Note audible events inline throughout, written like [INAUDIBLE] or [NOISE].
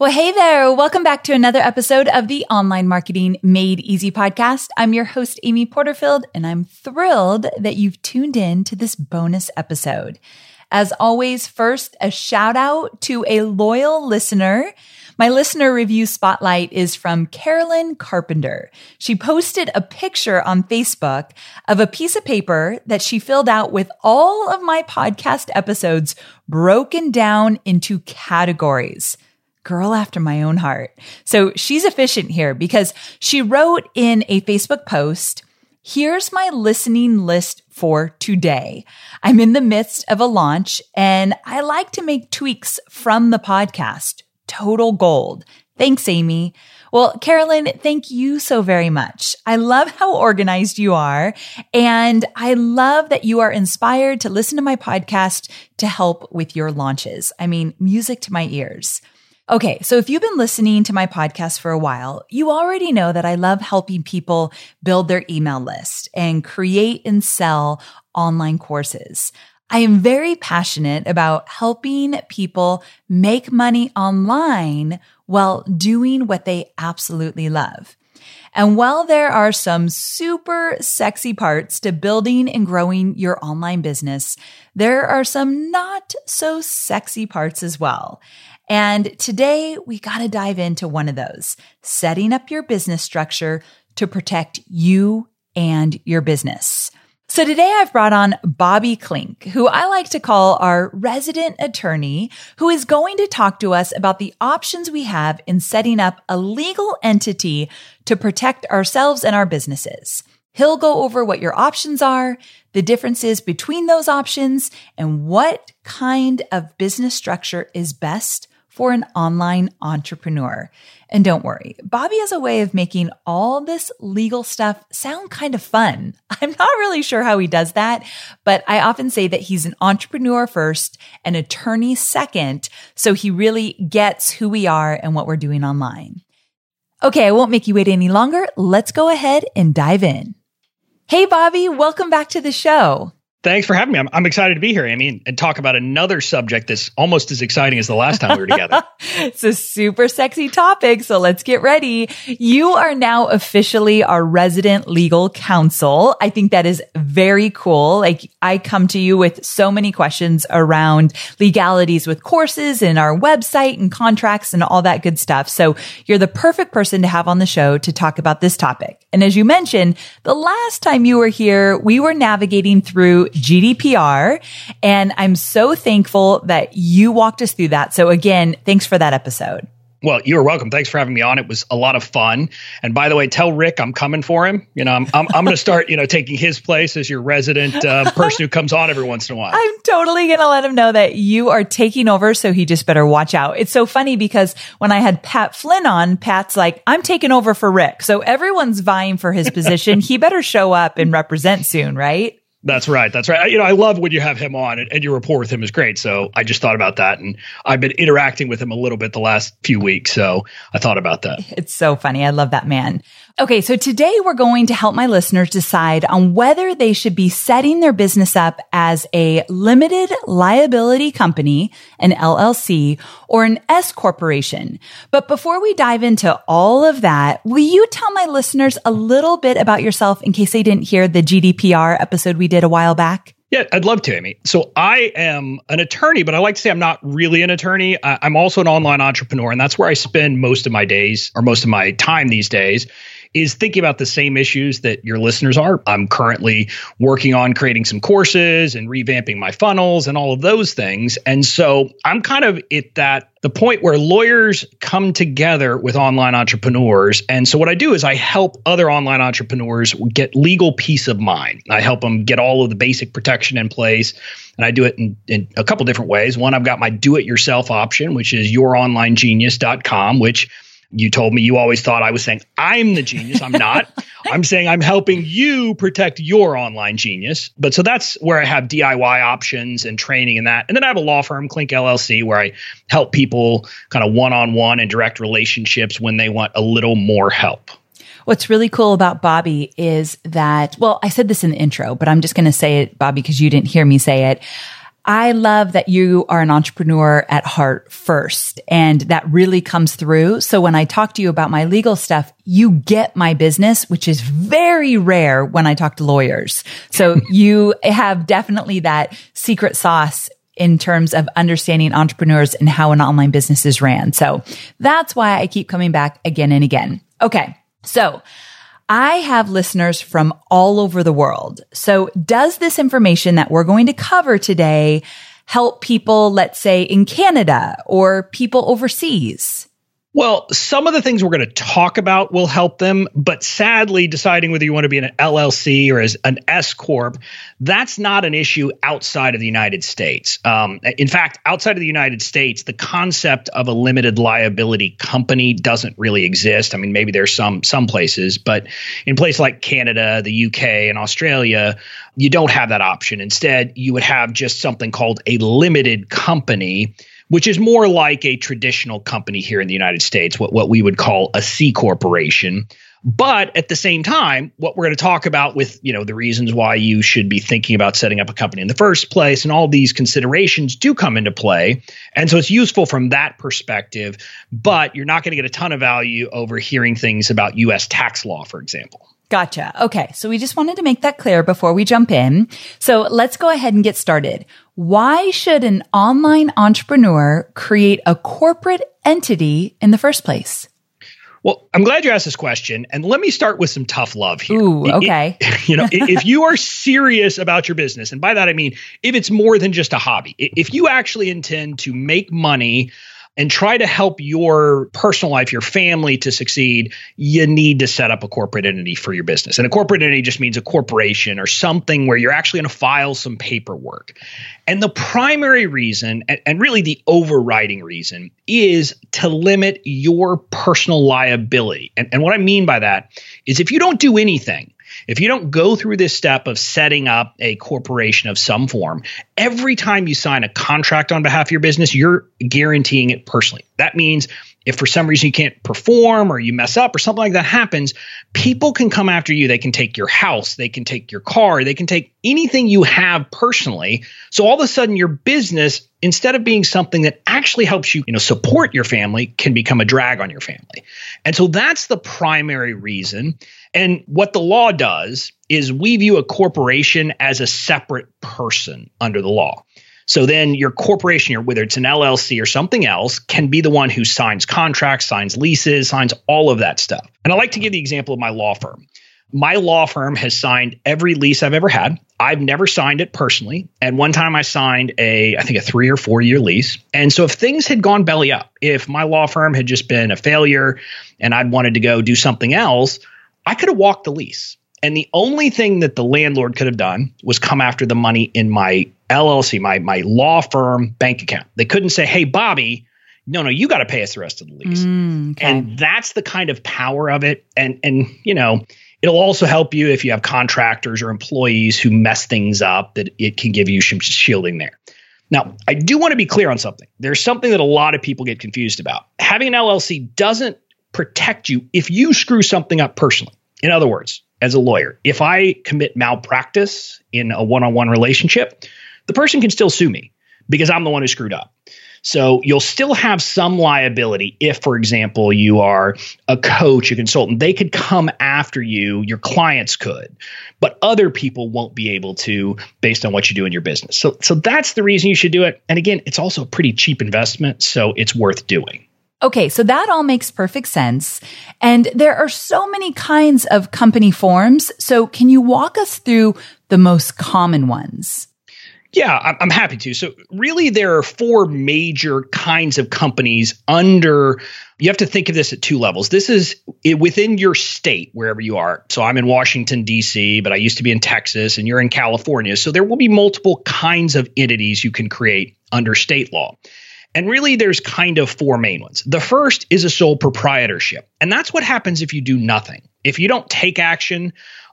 Well, hey there. Welcome back to another episode of the Online Marketing Made Easy podcast. I'm your host, Amy Porterfield, and I'm thrilled that you've tuned in to this bonus episode. As always, first, a shout out to a loyal listener. My listener review spotlight is from Carolyn Carpenter. She posted a picture on Facebook of a piece of paper that she filled out with all of my podcast episodes broken down into categories girl after my own heart. So she's efficient here because she wrote in a Facebook post, Here's my listening list for today. I'm in the midst of a launch and I like to make tweaks from the podcast. Total gold. Thanks, Amy. Well, Carolyn, thank you so very much. I love how organized you are. And I love that you are inspired to listen to my podcast to help with your launches. I mean, music to my ears. Okay, so if you've been listening to my podcast for a while, you already know that I love helping people build their email list and create and sell online courses. I am very passionate about helping people make money online while doing what they absolutely love. And while there are some super sexy parts to building and growing your online business, there are some not so sexy parts as well. And today we got to dive into one of those setting up your business structure to protect you and your business. So today I've brought on Bobby Klinck, who I like to call our resident attorney, who is going to talk to us about the options we have in setting up a legal entity to protect ourselves and our businesses. He'll go over what your options are, the differences between those options, and what kind of business structure is best for an online entrepreneur. And don't worry, Bobby has a way of making all this legal stuff sound kind of fun. [LAUGHS] I'm not really sure how he does that, but I often say that he's an entrepreneur first, an attorney second. So he really gets who we are and what we're doing online. Okay, I won't make you wait any longer. Let's go ahead and dive in. Hey, Bobby, welcome back to the show. Thanks for having me. I'm, I'm excited to be here, Amy, and talk about another subject that's almost as exciting as the last time we were together. [LAUGHS] it's a super sexy topic, so let's get ready. You are now officially our resident legal counsel. I think that is very cool. Like I come to you with so many questions around legalities with courses and our website and contracts and all that good stuff. So you're the perfect person to have on the show to talk about this topic. And as you mentioned, the last time you were here, we were navigating through GDPR. And I'm so thankful that you walked us through that. So again, thanks for that episode. Well, you're welcome. Thanks for having me on. It was a lot of fun. And by the way, tell Rick I'm coming for him. You know, I'm I'm, I'm going to start, you know, taking his place as your resident uh, person who comes on every once in a while. I'm totally going to let him know that you are taking over, so he just better watch out. It's so funny because when I had Pat Flynn on, Pat's like, "I'm taking over for Rick," so everyone's vying for his position. he better show up and represent soon, right? That's right. That's right. You know, I love when you have him on and, and, your rapport with him is great. So I just thought about that. And I've been interacting with him a little bit the last few weeks. So I thought about that. It's so funny. I love that man. Okay. So today we're going to help my listeners decide on whether they should be setting their business up as a limited liability company, an LLC, or an S corporation. But before we dive into all of that, will you tell my listeners a little bit about yourself in case they didn't hear the GDPR episode we did a while back? Yeah, I'd love to, Amy. So I am an attorney, but I like to say I'm not really an attorney. I'm also an online entrepreneur, and that's where I spend most of my days or most of my time these days is thinking about the same issues that your listeners are. I'm currently working on creating some courses and revamping my funnels and all of those things. And so I'm kind of at that the point where lawyers come together with online entrepreneurs. And so what I do is I help other online entrepreneurs get legal peace of mind. I help them get all of the basic protection in place. And I do it in, in a couple different ways. One, I've got my do it yourself option, which is youronlinegenius.com, which you told me you always thought I was saying I'm the genius. I'm not. [LAUGHS] I'm saying I'm helping you protect your online genius. But so that's where I have DIY options and training and that. And then I have a law firm, Klinck LLC, where I help people kind of one on one and direct relationships when they want a little more help. What's really cool about Bobby is that, well, I said this in the intro, but I'm just going to say it, Bobby, because you didn't hear me say it. I love that you are an entrepreneur at heart first, and that really comes through. So when I talk to you about my legal stuff, you get my business, which is very rare when I talk to lawyers. So [LAUGHS] you have definitely that secret sauce in terms of understanding entrepreneurs and how an online business is ran. So that's why I keep coming back again and again. Okay. So I have listeners from all over the world. So does this information that we're going to cover today help people, let's say in Canada or people overseas? Well, some of the things we're going to talk about will help them, but sadly, deciding whether you want to be an LLC or as an S corp, that's not an issue outside of the United States. Um, in fact, outside of the United States, the concept of a limited liability company doesn't really exist. I mean, maybe there's some some places, but in places like Canada, the UK, and Australia, you don't have that option. Instead, you would have just something called a limited company which is more like a traditional company here in the United States, what, what we would call a C corporation. But at the same time, what we're going to talk about with, you know, the reasons why you should be thinking about setting up a company in the first place and all these considerations do come into play. And so it's useful from that perspective, but you're not going to get a ton of value over hearing things about US tax law, for example. Gotcha. Okay. So we just wanted to make that clear before we jump in. So let's go ahead and get started. Why should an online entrepreneur create a corporate entity in the first place? Well, I'm glad you asked this question. And let me start with some tough love here. Ooh, okay. It, [LAUGHS] you know, if you are serious about your business, and by that I mean if it's more than just a hobby, if you actually intend to make money and try to help your personal life, your family to succeed, you need to set up a corporate entity for your business. And a corporate entity just means a corporation or something where you're actually going to file some paperwork. And the primary reason, and, really the overriding reason, is to limit your personal liability. And, and what I mean by that is if you don't do anything, if you don't go through this step of setting up a corporation of some form, every time you sign a contract on behalf of your business, you're guaranteeing it personally. That means if for some reason you can't perform or you mess up or something like that happens, people can come after you. They can take your house, they can take your car, they can take anything you have personally. So all of a sudden your business instead of being something that actually helps you, you know, support your family can become a drag on your family. And so that's the primary reason. And what the law does is we view a corporation as a separate person under the law. So then your corporation, whether it's an LLC or something else, can be the one who signs contracts, signs leases, signs all of that stuff. And I like to give the example of my law firm. My law firm has signed every lease I've ever had. I've never signed it personally. And one time I signed a, I think a three or four year lease. And so if things had gone belly up, if my law firm had just been a failure and I'd wanted to go do something else, I could have walked the lease. And the only thing that the landlord could have done was come after the money in my LLC, my my law firm bank account. They couldn't say, "Hey, Bobby, no, no, you got to pay us the rest of the lease." Mm, okay. And that's the kind of power of it. And and you know, it'll also help you if you have contractors or employees who mess things up. That it can give you some shielding there. Now, I do want to be clear on something. There's something that a lot of people get confused about. Having an LLC doesn't protect you if you screw something up personally. In other words, as a lawyer, if I commit malpractice in a one on one relationship, the person can still sue me because I'm the one who screwed up. So you'll still have some liability if, for example, you are a coach, a consultant. They could come after you, your clients could, but other people won't be able to based on what you do in your business. So, so that's the reason you should do it. And again, it's also a pretty cheap investment, so it's worth doing. Okay, so that all makes perfect sense. And there are so many kinds of company forms. So can you walk us through the most common ones? Yeah, I'm happy to. So, really, there are four major kinds of companies under. You have to think of this at two levels. This is within your state, wherever you are. So, I'm in Washington, D.C., but I used to be in Texas, and you're in California. So, there will be multiple kinds of entities you can create under state law. And really, there's kind of four main ones. The first is a sole proprietorship. And that's what happens if you do nothing. If you don't take action,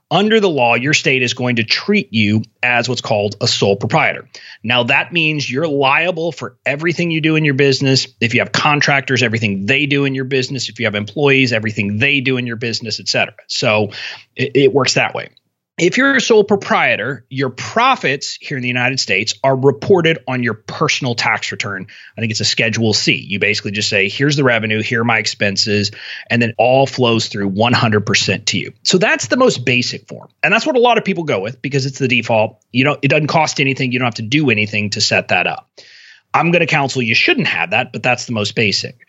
under the law, your state is going to treat you as what's called a sole proprietor. Now, that means you're liable for everything you do in your business. If you have contractors, everything they do in your business. If you have employees, everything they do in your business, et cetera. So it, it works that way. If you're a sole proprietor, your profits here in the United States are reported on your personal tax return. I think it's a Schedule C. You basically just say, here's the revenue, here are my expenses, and then all flows through 100% to you. So that's the most basic form. And that's what a lot of people go with because it's the default. You know, it doesn't cost anything, you don't have to do anything to set that up. I'm going to counsel you shouldn't have that, but that's the most basic.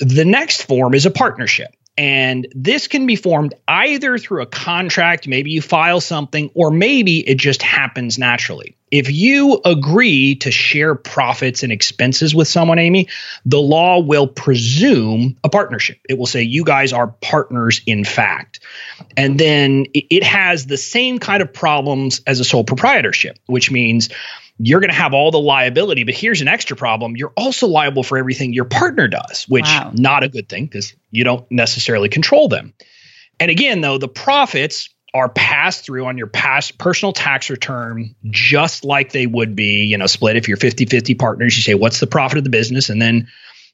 The next form is a partnership. And this can be formed either through a contract, maybe you file something, or maybe it just happens naturally. If you agree to share profits and expenses with someone, Amy, the law will presume a partnership. It will say you guys are partners in fact. And then it has the same kind of problems as a sole proprietorship, which means you're going to have all the liability. But here's an extra problem. You're also liable for everything your partner does, which wow. not a good thing because you don't necessarily control them. And again, though, the profits are passed through on your past personal tax return just like they would be, you know, split if you're 50-50 partners, you say what's the profit of the business and then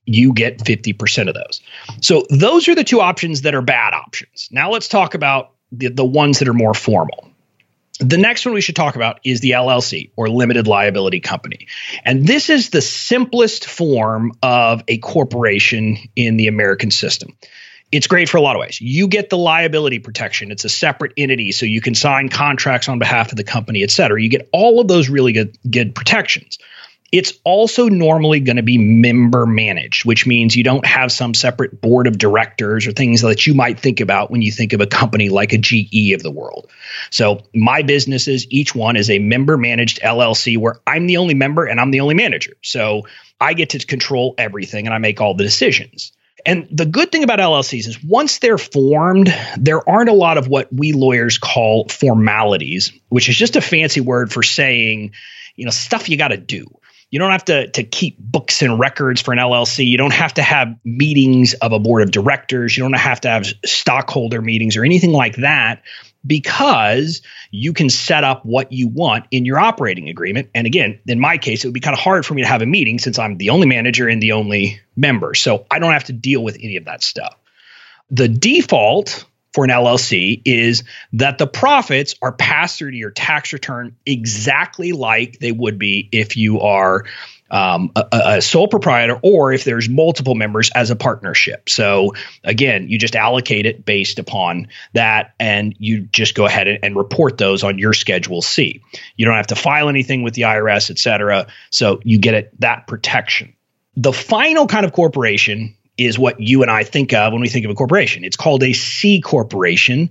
you get 50% of those. So those are the two options that are bad options. Now let's talk about the, the ones that are more formal. The next one we should talk about is the LLC or limited liability company. And this is the simplest form of a corporation in the American system. It's great for a lot of ways. You get the liability protection. It's a separate entity, so you can sign contracts on behalf of the company, et cetera. You get all of those really good, good protections. It's also normally going to be member managed, which means you don't have some separate board of directors or things that you might think about when you think of a company like a GE of the world. So, my businesses, each one is a member managed LLC where I'm the only member and I'm the only manager. So, I get to control everything and I make all the decisions. And the good thing about LLCs is once they're formed, there aren't a lot of what we lawyers call formalities, which is just a fancy word for saying, you know, stuff you got to do. You don't have to, to keep books and records for an LLC. You don't have to have meetings of a board of directors. You don't have to have stockholder meetings or anything like that because you can set up what you want in your operating agreement. And again, in my case, it would be kind of hard for me to have a meeting since I'm the only manager and the only member. So I don't have to deal with any of that stuff. The default for an LLC is that the profits are passed through to your tax return exactly like they would be if you are um, a, a, sole proprietor or if there's multiple members as a partnership. So again, you just allocate it based upon that and you just go ahead and, and report those on your Schedule C. You don't have to file anything with the IRS, et cetera. So you get it that protection. The final kind of corporation is what you and I think of when we think of a corporation. It's called a C corporation.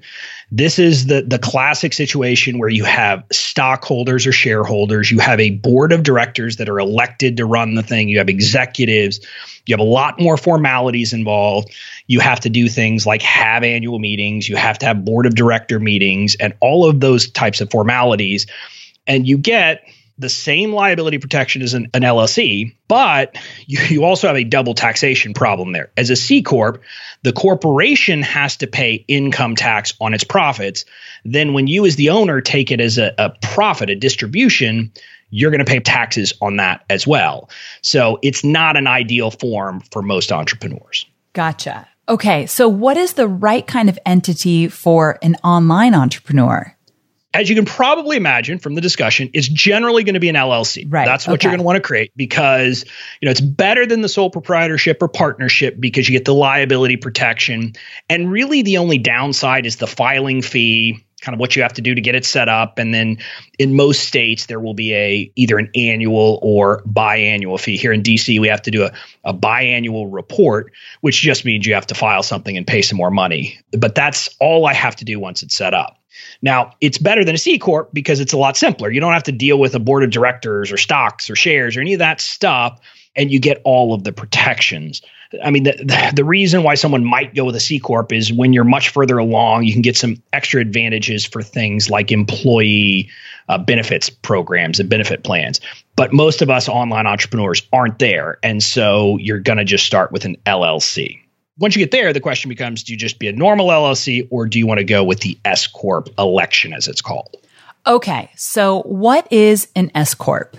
This is the the classic situation where you have stockholders or shareholders, you have a board of directors that are elected to run the thing, you have executives, you have a lot more formalities involved. You have to do things like have annual meetings, you have to have board of director meetings and all of those types of formalities and you get the same liability protection as an, an LLC, but you, you also have a double taxation problem there. As a C Corp, the corporation has to pay income tax on its profits. Then, when you, as the owner, take it as a, a profit, a distribution, you're going to pay taxes on that as well. So, it's not an ideal form for most entrepreneurs. Gotcha. Okay. So, what is the right kind of entity for an online entrepreneur? As you can probably imagine from the discussion, it's generally going to be an LLC. Right. That's what okay. you're going to want to create because you know it's better than the sole proprietorship or partnership because you get the liability protection. And really, the only downside is the filing fee, kind of what you have to do to get it set up. And then in most states, there will be a either an annual or biannual fee. Here in DC, we have to do a, a biannual report, which just means you have to file something and pay some more money. But that's all I have to do once it's set up. Now, it's better than a C corp because it's a lot simpler. You don't have to deal with a board of directors or stocks or shares or any of that stuff and you get all of the protections. I mean, the, the reason why someone might go with a C corp is when you're much further along, you can get some extra advantages for things like employee uh, benefits programs and benefit plans. But most of us online entrepreneurs aren't there, and so you're going to just start with an LLC once you get there, the question becomes do you just be a normal LLC or do you want to go with the S Corp election, as it's called? Okay. So, what is an S Corp?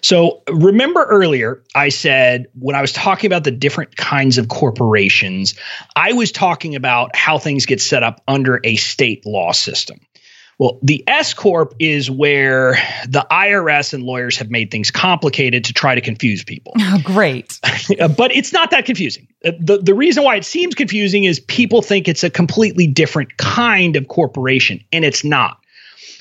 So, remember earlier, I said when I was talking about the different kinds of corporations, I was talking about how things get set up under a state law system. Well, the S Corp is where the IRS and lawyers have made things complicated to try to confuse people. [LAUGHS] Oh, great. [LAUGHS] but it's not that confusing. Uh, the, the reason why it seems confusing is people think it's a completely different kind of corporation, and it's not.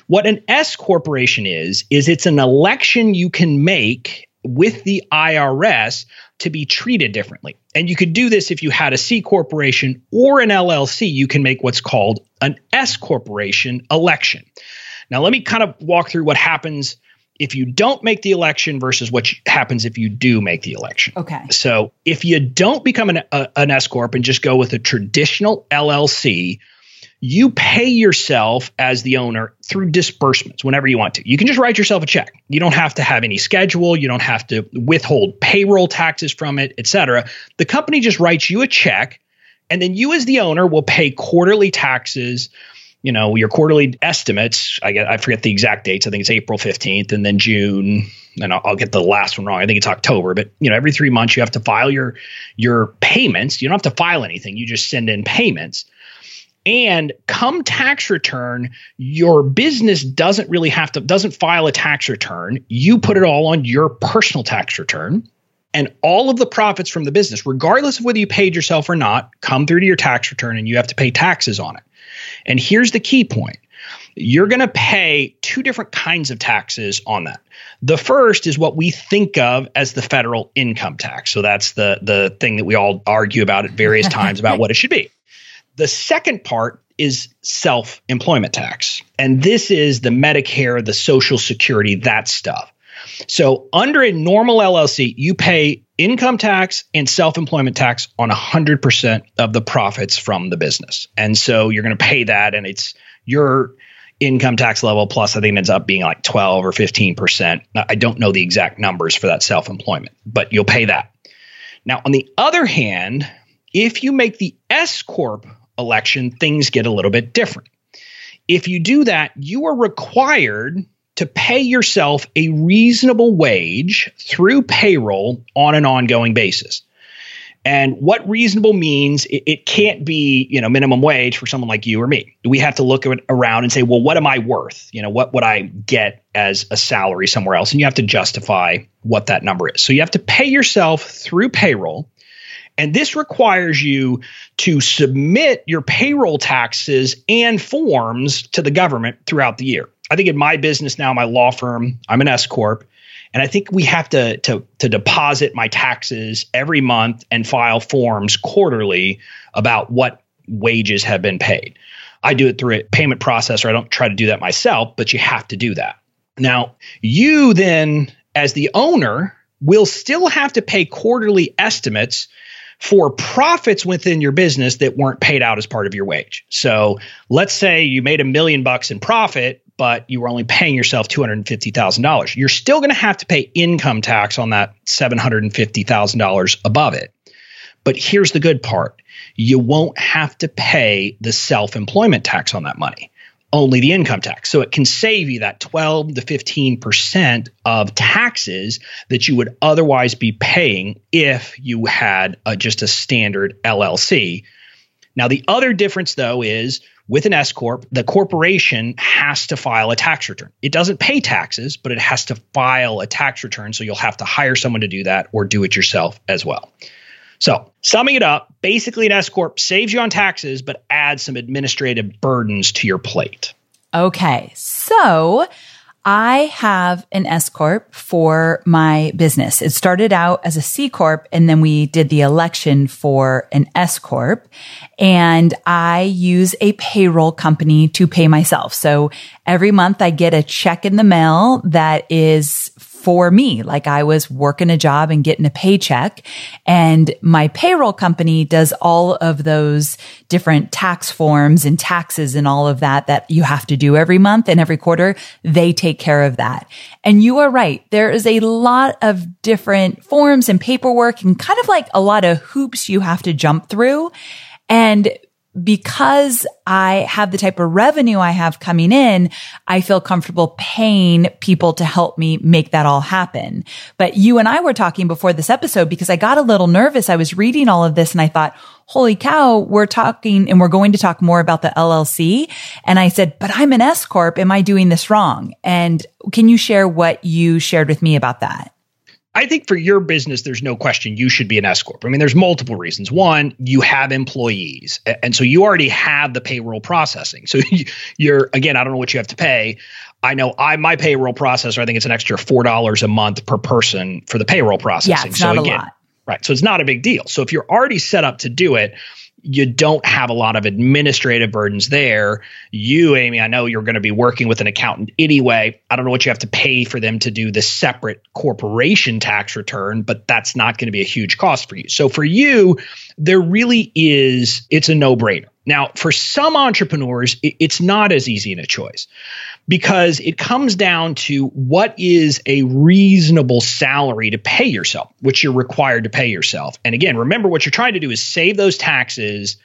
What an S corporation is, is it's an election you can make with the IRS to be treated differently. And you could do this if you had a C corporation or an LLC, you can make what's called an S corporation election. Now, let me kind of walk through what happens if you don't make the election versus what happens if you do make the election. Okay. So, if you don't become an, a, an S corp and just go with a traditional LLC, you pay yourself as the owner through disbursements whenever you want to. You can just write yourself a check. You don't have to have any schedule, you don't have to withhold payroll taxes from it, etc. The company just writes you a check and then you as the owner will pay quarterly taxes you know your quarterly estimates. I get i forget the exact dates. I think it's april 15th and then june and I'll, I'll, get the last one wrong. I think it's october but you know every three months you have to file your your payments. You don't have to file anything. You just send in payments and come tax return, your business doesn't really have to, doesn't file a tax return. You put it all on your personal tax return. And all of the profits from the business, regardless of whether you paid yourself or not, come through to your tax return and you have to pay taxes on it. And here's the key point you're going to pay two different kinds of taxes on that. The first is what we think of as the federal income tax. So that's the the thing that we all argue about at various [LAUGHS] times about what it should be. The second part is self employment tax. And this is the Medicare, the Social Security, that stuff. So, under a normal LLC, you pay income tax and self employment tax on 100% of the profits from the business. And so, you're going to pay that, and it's your income tax level plus, I think it ends up being like 12 or 15%. I don't know the exact numbers for that self employment, but you'll pay that. Now, on the other hand, if you make the S Corp election, things get a little bit different. If you do that, you are required to pay yourself a reasonable wage through payroll on an ongoing basis. And what reasonable means, it, it, can't be, you know, minimum wage for someone like you or me. We have to look around and say, well, what am I worth? You know, what would I get as a salary somewhere else? And you have to justify what that number is. So you have to pay yourself through payroll. And this requires you to submit your payroll taxes and forms to the government throughout the year. I think in my business now, my law firm, I'm an S corp, and I think we have to to to deposit my taxes every month and file forms quarterly about what wages have been paid. I do it through a payment processor. I don't try to do that myself, but you have to do that. Now, you then as the owner will still have to pay quarterly estimates for profits within your business that weren't paid out as part of your wage. So let's say you made a million bucks in profit, but you were only paying yourself $250,000. You're still going to have to pay income tax on that $750,000 above it. But here's the good part you won't have to pay the self employment tax on that money only the income tax. So it can save you that 12 to 15% of taxes that you would otherwise be paying if you had a, just a standard LLC. Now, the other difference, though, is with an S Corp, the corporation has to file a tax return. It doesn't pay taxes, but it has to file a tax return. So you'll have to hire someone to do that or do it yourself as well. So, summing it up, basically an S corp saves you on taxes but adds some administrative burdens to your plate. Okay. So, I have an S corp for my business. It started out as a C corp and then we did the election for an S corp and I use a payroll company to pay myself. So every month I get a check in the mail that is for me. Like I was working a job and getting a paycheck and my payroll company does all of those different tax forms and taxes and all of that that you have to do every month and every quarter. They take care of that. And you are right. There is a lot of different forms and paperwork and kind of like a lot of hoops you have to jump through. And because I have the type of revenue I have coming in, I feel comfortable paying people to help me make that all happen. But you and I were talking before this episode because I got a little nervous. I was reading all of this and I thought, holy cow, we're talking and we're going to talk more about the LLC. And I said, but I'm an S Corp. Am I doing this wrong? And can you share what you shared with me about that? I think for your business, there's no question you should be an S corp. I mean, there's multiple reasons. One, you have employees, and so you already have the payroll processing. So [LAUGHS] you're again, I don't know what you have to pay. I know I my payroll processor. I think it's an extra four dollars a month per person for the payroll processing. Yeah, it's so not again, a lot. Right. So it's not a big deal. So if you're already set up to do it, you don't have a lot of administrative burdens there. You, Amy, I know you're going to be working with an accountant anyway. I don't know what you have to pay for them to do the separate corporation tax return, but that's not going to be a huge cost for you. So for you, there really is, it's a no brainer. Now, for some entrepreneurs, it's not as easy a choice because it comes down to what is a reasonable salary to pay yourself, which you're required to pay yourself. And again, remember what you're trying to do is save those taxes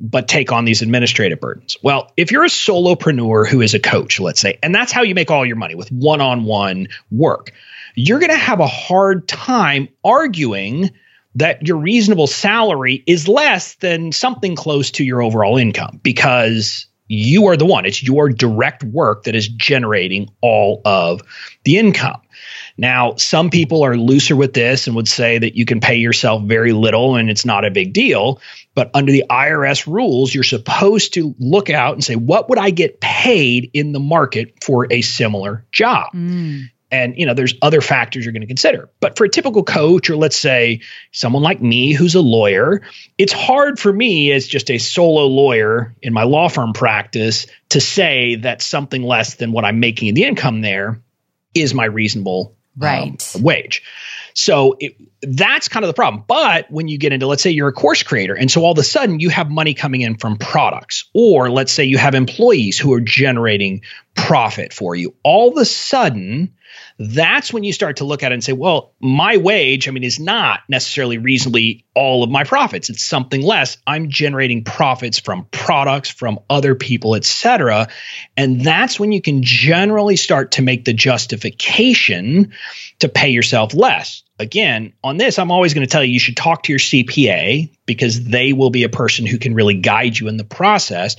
but take on these administrative burdens. Well, if you're a solopreneur who is a coach, let's say, and that's how you make all your money with one-on-one work, you're going to have a hard time arguing that your reasonable salary is less than something close to your overall income because you are the one. It's your direct work that is generating all of the income. Now, some people are looser with this and would say that you can pay yourself very little and it's not a big deal. But under the IRS rules, you're supposed to look out and say, what would I get paid in the market for a similar job? Mm. And you know, there's other factors you're going to consider. But for a typical coach, or let's say someone like me who's a lawyer, it's hard for me as just a solo lawyer in my law firm practice to say that something less than what I'm making in the income there is my reasonable um, right. Um, wage. So it, that's kind of the problem. But when you get into, let's say you're a course creator, and so all of a sudden you have money coming in from products, or let's say you have employees who are generating profit for you, all of a sudden that's when you start to look at it and say, well, my wage, I mean, is not necessarily reasonably all of my profits. It's something less. I'm generating profits from products, from other people, etc. And that's when you can generally start to make the justification to pay yourself less again, on this, I'm always going to tell you you should talk to your CPA because they will be a person who can really guide you in the process.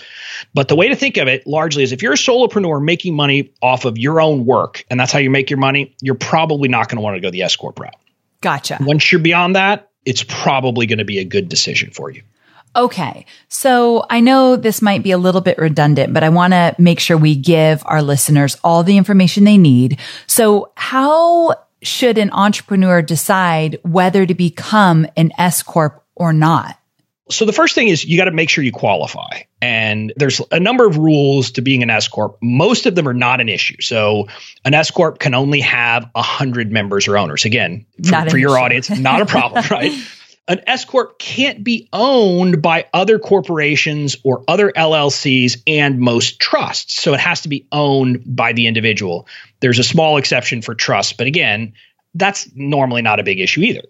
But the way to think of it largely is if you're a solopreneur making money off of your own work and that's how you make your money, you're probably not going to want to go the S Corp route. Gotcha. Once you're beyond that, it's probably going to be a good decision for you. Okay. So I know this might be a little bit redundant, but I want to make sure we give our listeners all the information they need. So how should an entrepreneur decide whether to become an S Corp or not? So the first thing is you got to make sure you qualify. And there's a number of rules to being an S corp. Most of them are not an issue. So an S corp can only have 100 members or owners. Again, for, for your audience, not a problem, [LAUGHS] right? An S corp can't be owned by other corporations or other LLCs and most trusts. So it has to be owned by the individual. There's a small exception for trusts, but again, that's normally not a big issue either.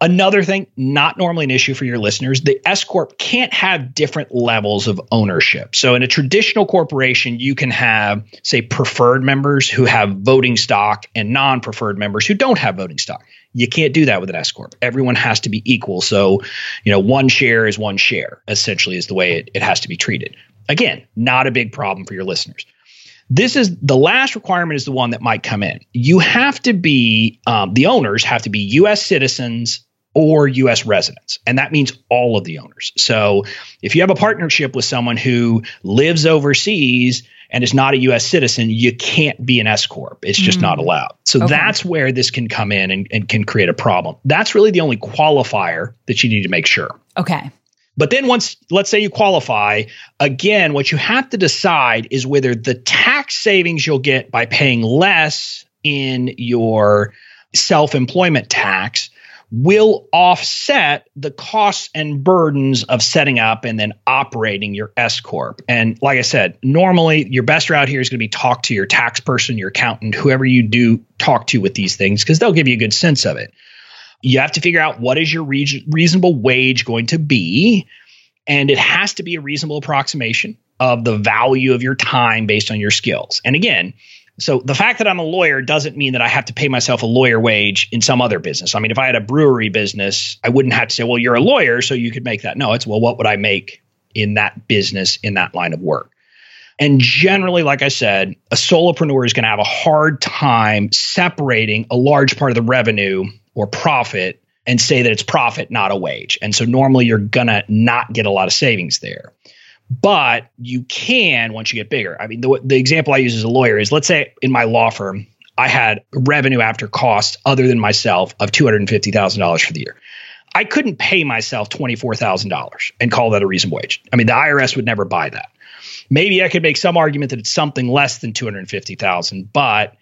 Another thing, not normally an issue for your listeners, the S Corp can't have different levels of ownership. So, in a traditional corporation, you can have, say, preferred members who have voting stock and non preferred members who don't have voting stock. You can't do that with an S corp. Everyone has to be equal. So, you know, one share is one share. Essentially, is the way it, it has to be treated. Again, not a big problem for your listeners. This is the last requirement is the one that might come in. You have to be um, the owners have to be U.S. citizens or US residents. And that means all of the owners. So if you have a partnership with someone who lives overseas and is not a US citizen, you can't be an S Corp. It's just mm. not allowed. So okay. that's where this can come in and, and can create a problem. That's really the only qualifier that you need to make sure. Okay. But then once, let's say you qualify, again, what you have to decide is whether the tax savings you'll get by paying less in your self employment tax will offset the costs and burdens of setting up and then operating your S corp. And like I said, normally your best route here is going to be talk to your tax person, your accountant, whoever you do talk to with these things because they'll give you a good sense of it. You have to figure out what is your re- reasonable wage going to be And it has to be a reasonable approximation of the value of your time based on your skills. And again, so the fact that I'm a lawyer doesn't mean that I have to pay myself a lawyer wage in some other business. I mean, if I had a brewery business, I wouldn't have to say, well, you're a lawyer, so you could make that. No, it's, well, what would I make in that business, in that line of work? And generally, like I said, a solopreneur is going to have a hard time separating a large part of the revenue or profit and say that it's profit, not a wage. And so normally you're going to not get a lot of savings there. But you can once you get bigger. I mean, the, the example I use as a lawyer is let's say in my law firm, I had revenue after costs other than myself of $250,000 for the year. I couldn't pay myself $24,000 and call that a reasonable wage. I mean, the IRS would never buy that. Maybe I could make some argument that it's something less than 250,000, but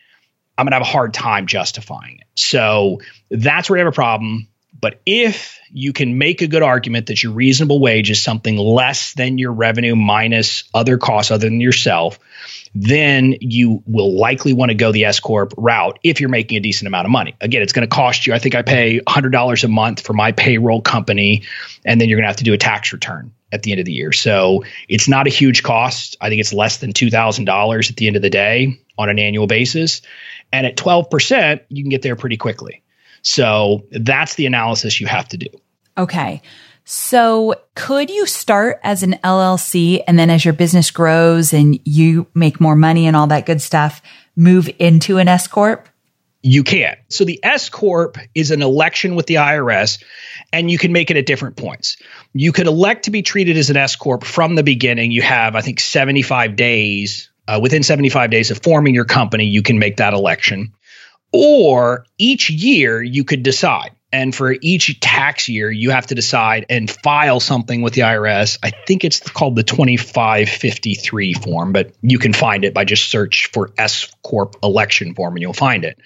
I'm going to have a hard time justifying it. So that's where you have a problem. But if you can make a good argument that your reasonable wage is something less than your revenue minus other costs other than yourself, then you will likely want to go the S corp route if you're making a decent amount of money. Again, it's going to cost you. I think I pay $100 a month for my payroll company, and then you're going to have to do a tax return at the end of the year. So it's not a huge cost. I think it's less than $2,000 at the end of the day on an annual basis. And at 12%, you can get there pretty quickly. So that's the analysis you have to do. Okay. So could you start as an LLC and then as your business grows and you make more money and all that good stuff, move into an S corp? You can't. So the S corp is an election with the IRS and you can make it at different points. You could elect to be treated as an S corp from the beginning. You have I think 75 days uh, within 75 days of forming your company, you can make that election. Or each year you could decide. And for each tax year, you have to decide and file something with the IRS. I think it's called the 2553 form, but you can find it by just search for S Corp election form and you'll find it.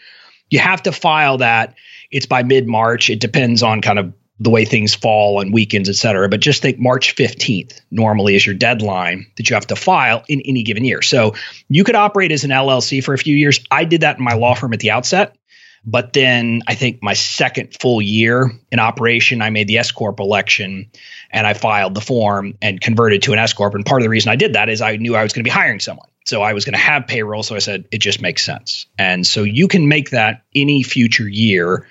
You have to file that. It's by mid March. It depends on kind of the way things fall on weekends, et cetera. But just think March 15th normally is your deadline that you have to file in any given year. So you could operate as an LLC for a few years. I did that in my law firm at the outset. But then I think my second full year in operation, I made the S Corp election and I filed the form and converted to an S Corp. And part of the reason I did that is I knew I was going to be hiring someone. So I was going to have payroll. So I said, it just makes sense. And so you can make that any future year.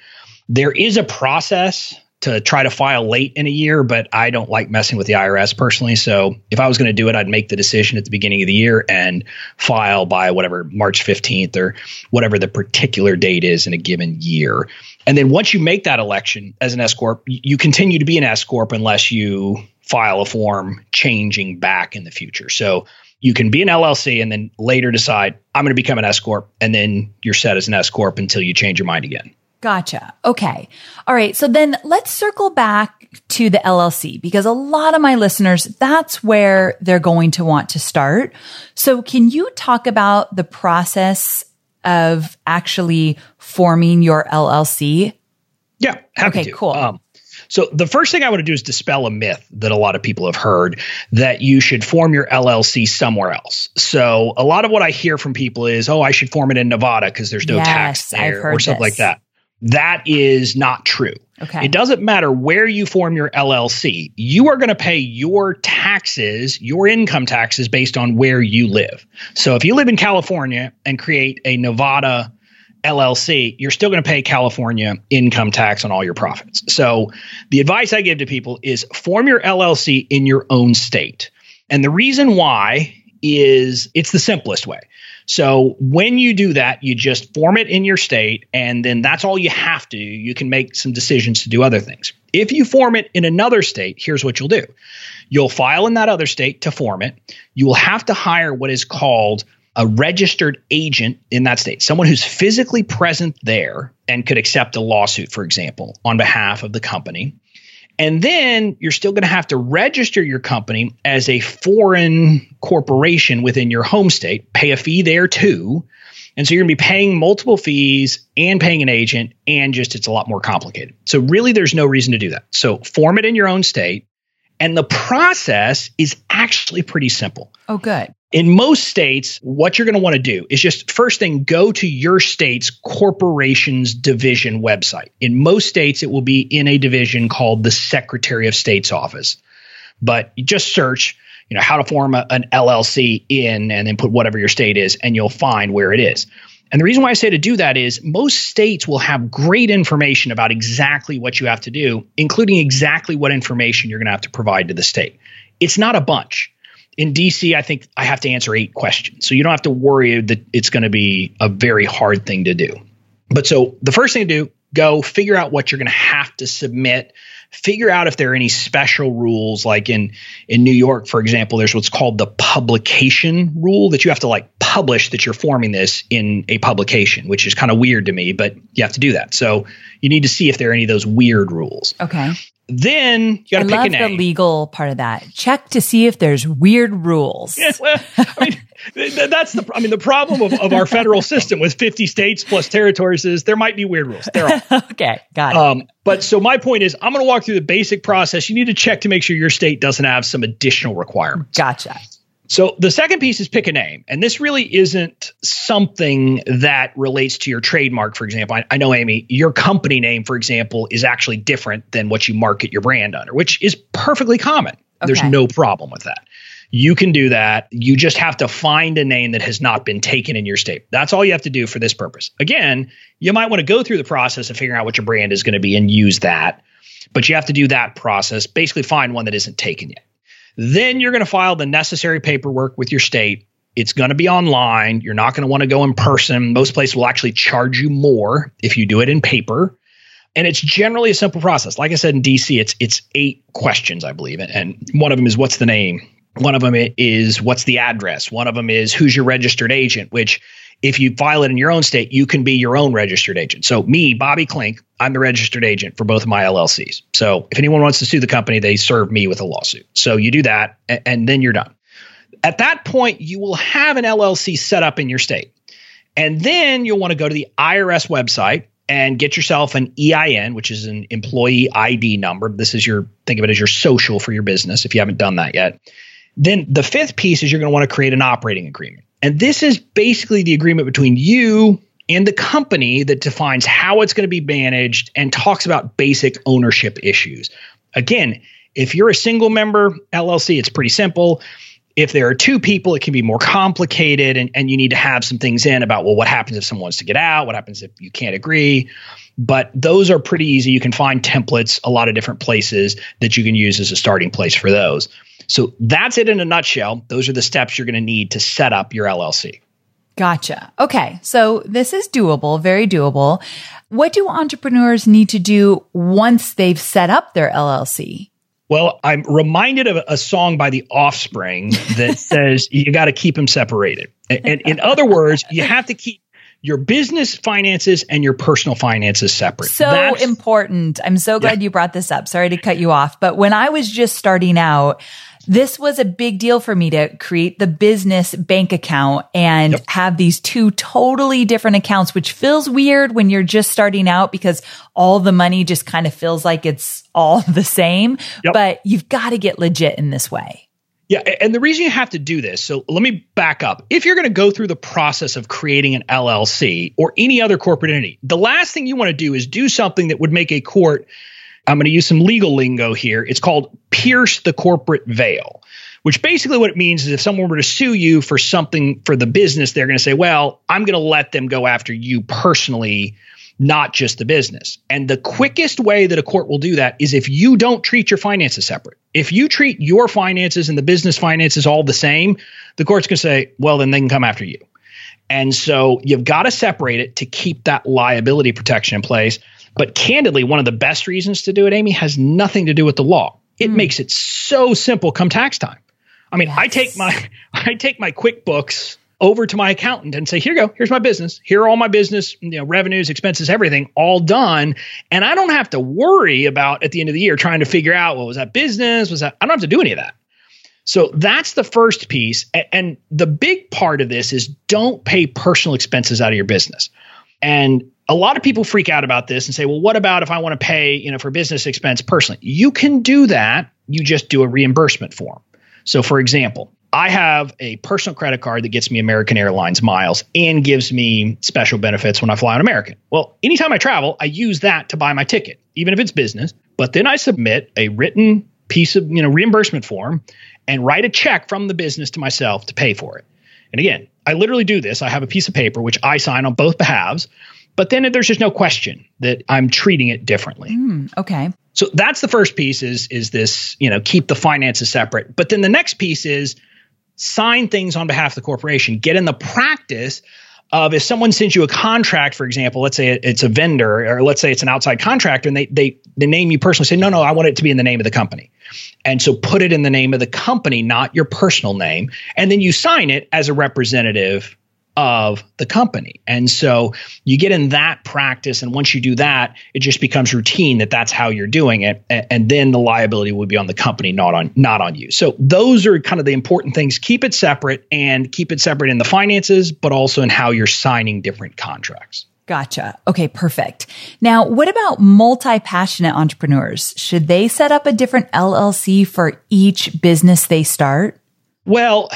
There is a process to try to file late in a year, but I don't like messing with the IRS personally. So if I was going to do it, I'd make the decision at the beginning of the year and file by whatever March 15th or whatever the particular date is in a given year. And then once you make that election as an S corp, you continue to be an S corp unless you file a form changing back in the future. So you can be an LLC and then later decide I'm going to become an S corp, and then you're set as an S corp until you change your mind again. Gotcha. Okay. All right. So then let's circle back to the LLC because a lot of my listeners, that's where they're going to want to start. So can you talk about the process of actually forming your LLC? Yeah. okay. To. Cool. Um, so the first thing I want to do is dispel a myth that a lot of people have heard that you should form your LLC somewhere else. So a lot of what I hear from people is, "Oh, I should form it in Nevada because there's no yes, tax there," or something this. like that. That is not true. Okay. It doesn't matter where you form your LLC. You are going to pay your taxes, your income taxes based on where you live. So if you live in California and create a Nevada LLC, you're still going to pay California income tax on all your profits. So the advice I give to people is form your LLC in your own state. And the reason why is it's the simplest way. So when you do that, you just form it in your state, and then that's all you have to do. You can make some decisions to do other things. If you form it in another state, here's what you'll do you'll file in that other state to form it. You will have to hire what is called a registered agent in that state, someone who's physically present there and could accept a lawsuit, for example, on behalf of the company. And then you're still going to have to register your company as a foreign corporation within your home state, pay a fee there too. And so you're going to be paying multiple fees and paying an agent, and just it's a lot more complicated. So, really, there's no reason to do that. So, form it in your own state. And the process is actually pretty simple. Oh, good. In most states, what you're going to want to do is just first thing, go to your state's corporations division website. In most states, it will be in a division called the Secretary of State's office. but you just search, you know, how to form a, an LLC in and then put whatever your state is, and you'll find where it is. And the reason why I say to do that is most states will have great information about exactly what you have to do, including exactly what information you're going to have to provide to the state. It's not a bunch. In DC, I think I have to answer eight questions. So you don't have to worry that it's going to be a very hard thing to do. But so the first thing to do, go figure out what you're going to have to submit figure out if there are any special rules like in in New York for example there's what's called the publication rule that you have to like publish that you're forming this in a publication which is kind of weird to me but you have to do that. So you need to see if there are any of those weird rules okay then you got to pick love a the legal part of that. Check to see if there's weird rules. Yeah, well, I mean, [LAUGHS] th- that's the. I mean, the problem of, of our federal system with 50 states plus territories is there might be weird rules. There are. [LAUGHS] okay, got it. Um, but so my point is, I'm going to walk through the basic process. You need to check to make sure your state doesn't have some additional requirements. Gotcha. So the second piece is pick a name. And this really isn't something that relates to your trademark, for example. I, I, know, Amy, your company name, for example, is actually different than what you market your brand under, which is perfectly common. Okay. There's no problem with that. You can do that. You just have to find a name that has not been taken in your state. That's all you have to do for this purpose. Again, you might want to go through the process of figuring out what your brand is going to be and use that. But you have to do that process, basically find one that isn't taken yet. Then you're going to file the necessary paperwork with your state. It's going to be online. You're not going to want to go in person. Most places will actually charge you more if you do it in paper. And it's generally a simple process. Like I said in DC, it's it's eight questions, I believe. And one of them is what's the name? One of them is what's the address? One of them is who's your registered agent, which if you file it in your own state, you can be your own registered agent. So, me, Bobby Klinck, I'm the registered agent for both of my LLCs. So, if anyone wants to sue the company, they serve me with a lawsuit. So, you do that, and, and then you're done. At that point, you will have an LLC set up in your state. And then you'll want to go to the IRS website and get yourself an EIN, which is an employee ID number. This is your, think of it as your social for your business if you haven't done that yet. Then the fifth piece is you're going to want to create an operating agreement. And this is basically the agreement between you and the company that defines how it's going to be managed and talks about basic ownership issues. Again, if you're a single member LLC, it's pretty simple. If there are two people, it can be more complicated and, and you need to have some things in about, well, what happens if someone wants to get out? What happens if you can't agree? But those are pretty easy. You can find templates, a lot of different places that you can use as a starting place for those. So that's it in a nutshell. Those are the steps you're going to need to set up your LLC. Gotcha. Okay. So this is doable, very doable. What do entrepreneurs need to do once they've set up their LLC? Well, I'm reminded of a song by The Offspring that [LAUGHS] says you got to keep them separated. And in other words, you have to keep your business finances and your personal finances separate. So That's, important. I'm so glad yeah. you brought this up. Sorry to cut you off, but when I was just starting out, this was a big deal for me to create the business bank account and yep. have these two totally different accounts, which feels weird when you're just starting out because all the money just kind of feels like it's all [LAUGHS] the same. Yep. But you've got to get legit in this way. Yeah, and the reason you have to do this, so let me back up. If you're going to go through the process of creating an LLC or any other corporate entity, the last thing you want to do is do something that would make a court I'm going to use some legal lingo here. It's called pierce the corporate veil, which basically what it means is if someone were to sue you for something for the business, they're going to say, well, I'm going to let them go after you personally, not just the business. And the quickest way that a court will do that is if you don't treat your finances separate. If you treat your finances and the business finances all the same, the court's going to say, well, then they can come after you. And so you've got to separate it to keep that liability protection in place. But candidly, one of the best reasons to do it, Amy, has nothing to do with the law. It mm. makes it so simple come tax time. I mean, yes. I take my [LAUGHS] I take my QuickBooks over to my accountant and say, "Here you go. Here's my business. Here are all my business, you know, revenues, expenses, everything, all done." And I don't have to worry about at the end of the year trying to figure out, well, was that business? Was that? I don't have to do any of that. So that's the first piece. And the big part of this is don't pay personal expenses out of your business. And a lot of people freak out about this and say, well, what about if I want to pay, you know, for business expense personally? You can do that. You just do a reimbursement form. So for example, I have a personal credit card that gets me American Airlines miles and gives me special benefits when I fly on American. Well, anytime I travel, I use that to buy my ticket, even if it's business. But then I submit a written piece of, you know, reimbursement form and write a check from the business to myself to pay for it. And again, I literally do this. I have a piece of paper which I sign on both behalves, but then there's just no question that I'm treating it differently. Mm, okay. So that's the first piece is is this, you know, keep the finances separate. But then the next piece is sign things on behalf of the corporation. Get in the practice of if someone sends you a contract, for example, let's say it's a vendor or let's say it's an outside contractor and they they they name you personally, say, no, no, I want it to be in the name of the company. And so put it in the name of the company, not your personal name. And then you sign it as a representative of the company. And so you get in that practice. And once you do that, it just becomes routine that that's how you're doing it. And, and, then the liability would be on the company, not on, not on you. So those are kind of the important things. Keep it separate and keep it separate in the finances, but also in how you're signing different contracts. Gotcha. Okay, perfect. Now, what about multi passionate entrepreneurs? Should they set up a different LLC for each business they start? Well,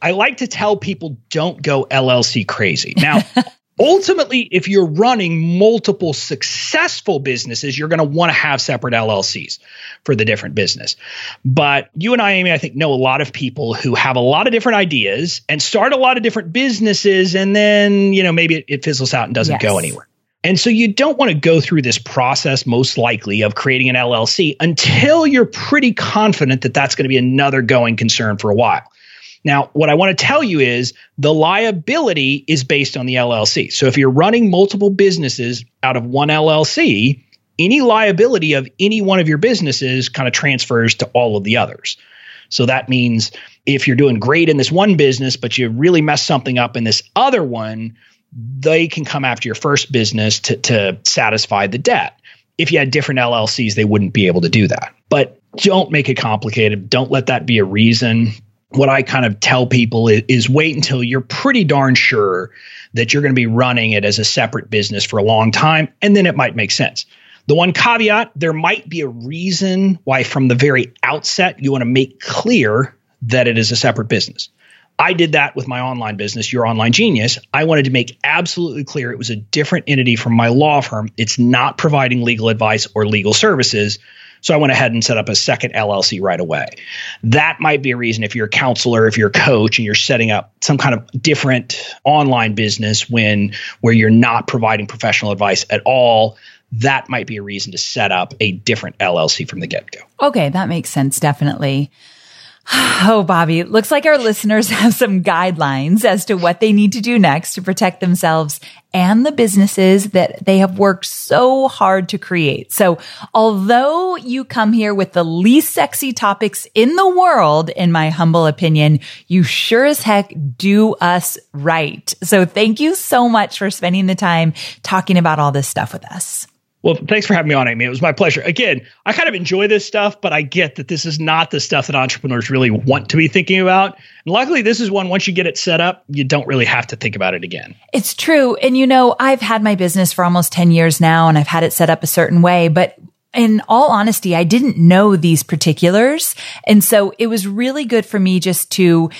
I like to tell people don't go LLC crazy. Now, [LAUGHS] ultimately, if you're running multiple successful businesses, you're going to want to have separate LLCs for the different business. But you and I, Amy, I think know a lot of people who have a lot of different ideas and start a lot of different businesses, and then you know maybe it, it fizzles out and doesn't yes. go anywhere. And so you don't want to go through this process, most likely, of creating an LLC until you're pretty confident that that's going to be another going concern for a while. Now, what I want to tell you is the liability is based on the LLC. So if you're running multiple businesses out of one LLC, any liability of any one of your businesses kind of transfers to all of the others. So that means if you're doing great in this one business, but you really mess something up in this other one, they can come after your first business to, to satisfy the debt. If you had different LLCs, they wouldn't be able to do that. But don't make it complicated. Don't let that be a reason what I kind of tell people is, is, wait until you're pretty darn sure that you're going to be running it as a separate business for a long time, and then it might make sense. The one caveat there might be a reason why, from the very outset, you want to make clear that it is a separate business. I did that with my online business, Your Online Genius. I wanted to make absolutely clear it was a different entity from my law firm. It's not providing legal advice or legal services. So I went ahead and set up a second LLC right away. That might be a reason if you're a counselor, if you're a coach and you're setting up some kind of different online business when where you're not providing professional advice at all, that might be a reason to set up a different LLC from the get-go. Okay, that makes sense definitely. [SIGHS] Oh, Bobby, looks like our listeners [LAUGHS] have some guidelines as to what they need to do next to protect themselves and the businesses that they have worked so hard to create. So although you come here with the least sexy topics in the world, in my humble opinion, you sure as heck do us right. So thank you so much for spending the time talking about all this stuff with us. Well, thanks for having me on, Amy. It was my pleasure. Again, I kind of enjoy this stuff, but I get that this is not the stuff that entrepreneurs really want to be thinking about. And luckily, this is one, once you get it set up, you don't really have to think about it again. It's true. And you know, I've had my business for almost 10 years now and I've had it set up a certain way, but in all honesty, I didn't know these particulars. And so it was really good for me just to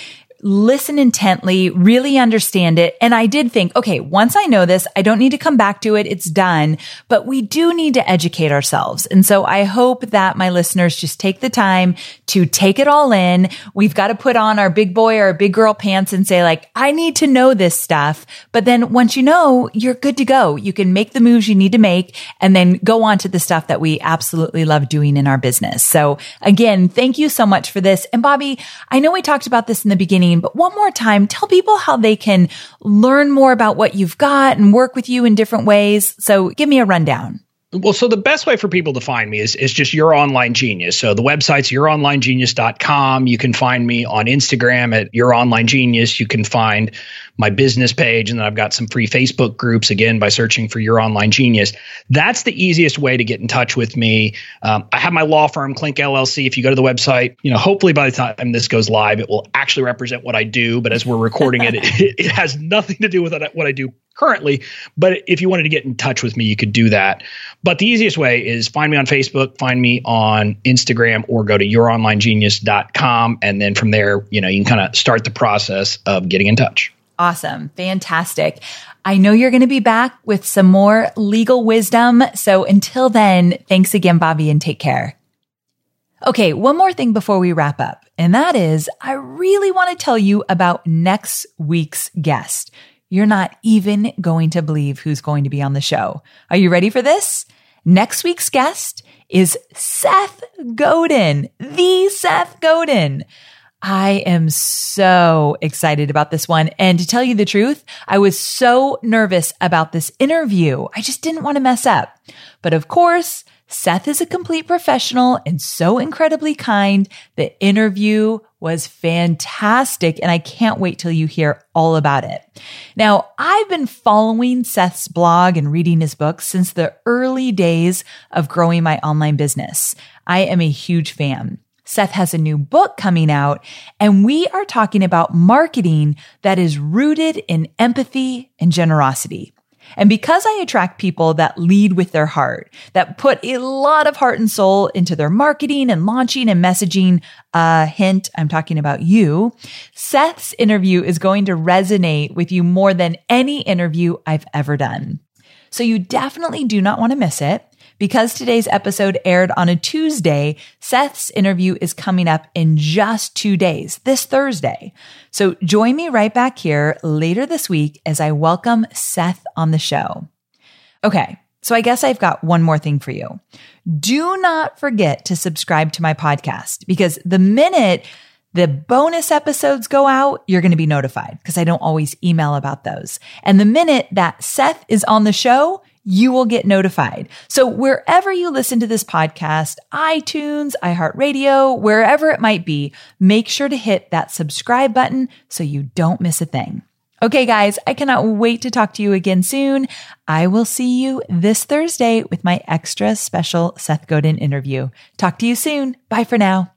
listen intently, really understand it. And I did think, okay, once I know this, I don't need to come back to it. It's done, but we do need to educate ourselves. And so I hope that my listeners just take the time to take it all in. We've got to put on our big boy or big girl pants and say like, I need to know this stuff. But then once you know, you're good to go. You can make the moves you need to make and then go on to the stuff that we absolutely love doing in our business. So again, thank you so much for this. And Bobby, I know we talked about this in the beginning but one more time, tell people how they can learn more about what you've got and work with you in different ways. So give me a rundown. Well, so the best way for people to find me is, is just your online genius. So the website's youronlinegenius.com. You can find me on Instagram at your online genius. You can find my business page, and then I've got some free Facebook groups again by searching for Your Online Genius. That's the easiest way to get in touch with me. Um, I have my law firm, Klinck LLC. If you go to the website, you know, hopefully by the time this goes live, it will actually represent what I do. But as we're recording it, [LAUGHS] it, it has nothing to do with what I do currently. But if you wanted to get in touch with me, you could do that. But the easiest way is find me on Facebook, find me on Instagram, or go to youronlinegenius.com. And then from there, you know, you can kind of start the process of getting in touch. Awesome. Fantastic. I know you're going to be back with some more legal wisdom. So until then, thanks again, Bobby, and take care. Okay, one more thing before we wrap up, and that is I really want to tell you about next week's guest. You're not even going to believe who's going to be on the show. Are you ready for this? Next week's guest is Seth Godin, the Seth Godin. I am so excited about this one. And to tell you the truth, I was so nervous about this interview. I just didn't want to mess up. But of course, Seth is a complete professional and so incredibly kind. The interview was fantastic and I can't wait till you hear all about it. Now, I've been following Seth's blog and reading his books since the early days of growing my online business. I am a huge fan. Seth has a new book coming out and we are talking about marketing that is rooted in empathy and generosity. And because I attract people that lead with their heart, that put a lot of heart and soul into their marketing and launching and messaging, uh, hint, I'm talking about you, Seth's interview is going to resonate with you more than any interview I've ever done. So you definitely do not want to miss it. Because today's episode aired on a Tuesday, Seth's interview is coming up in just two days, this Thursday. So join me right back here later this week as I welcome Seth on the show. Okay. So I guess I've got one more thing for you. Do not forget to subscribe to my podcast because the minute the bonus episodes go out, you're going to be notified because I don't always email about those. And the minute that Seth is on the show, you will get notified. So wherever you listen to this podcast, iTunes, iHeartRadio, wherever it might be, make sure to hit that subscribe button so you don't miss a thing. Okay, guys, I cannot wait to talk to you again soon. I will see you this Thursday with my extra special Seth Godin interview. Talk to you soon. Bye for now.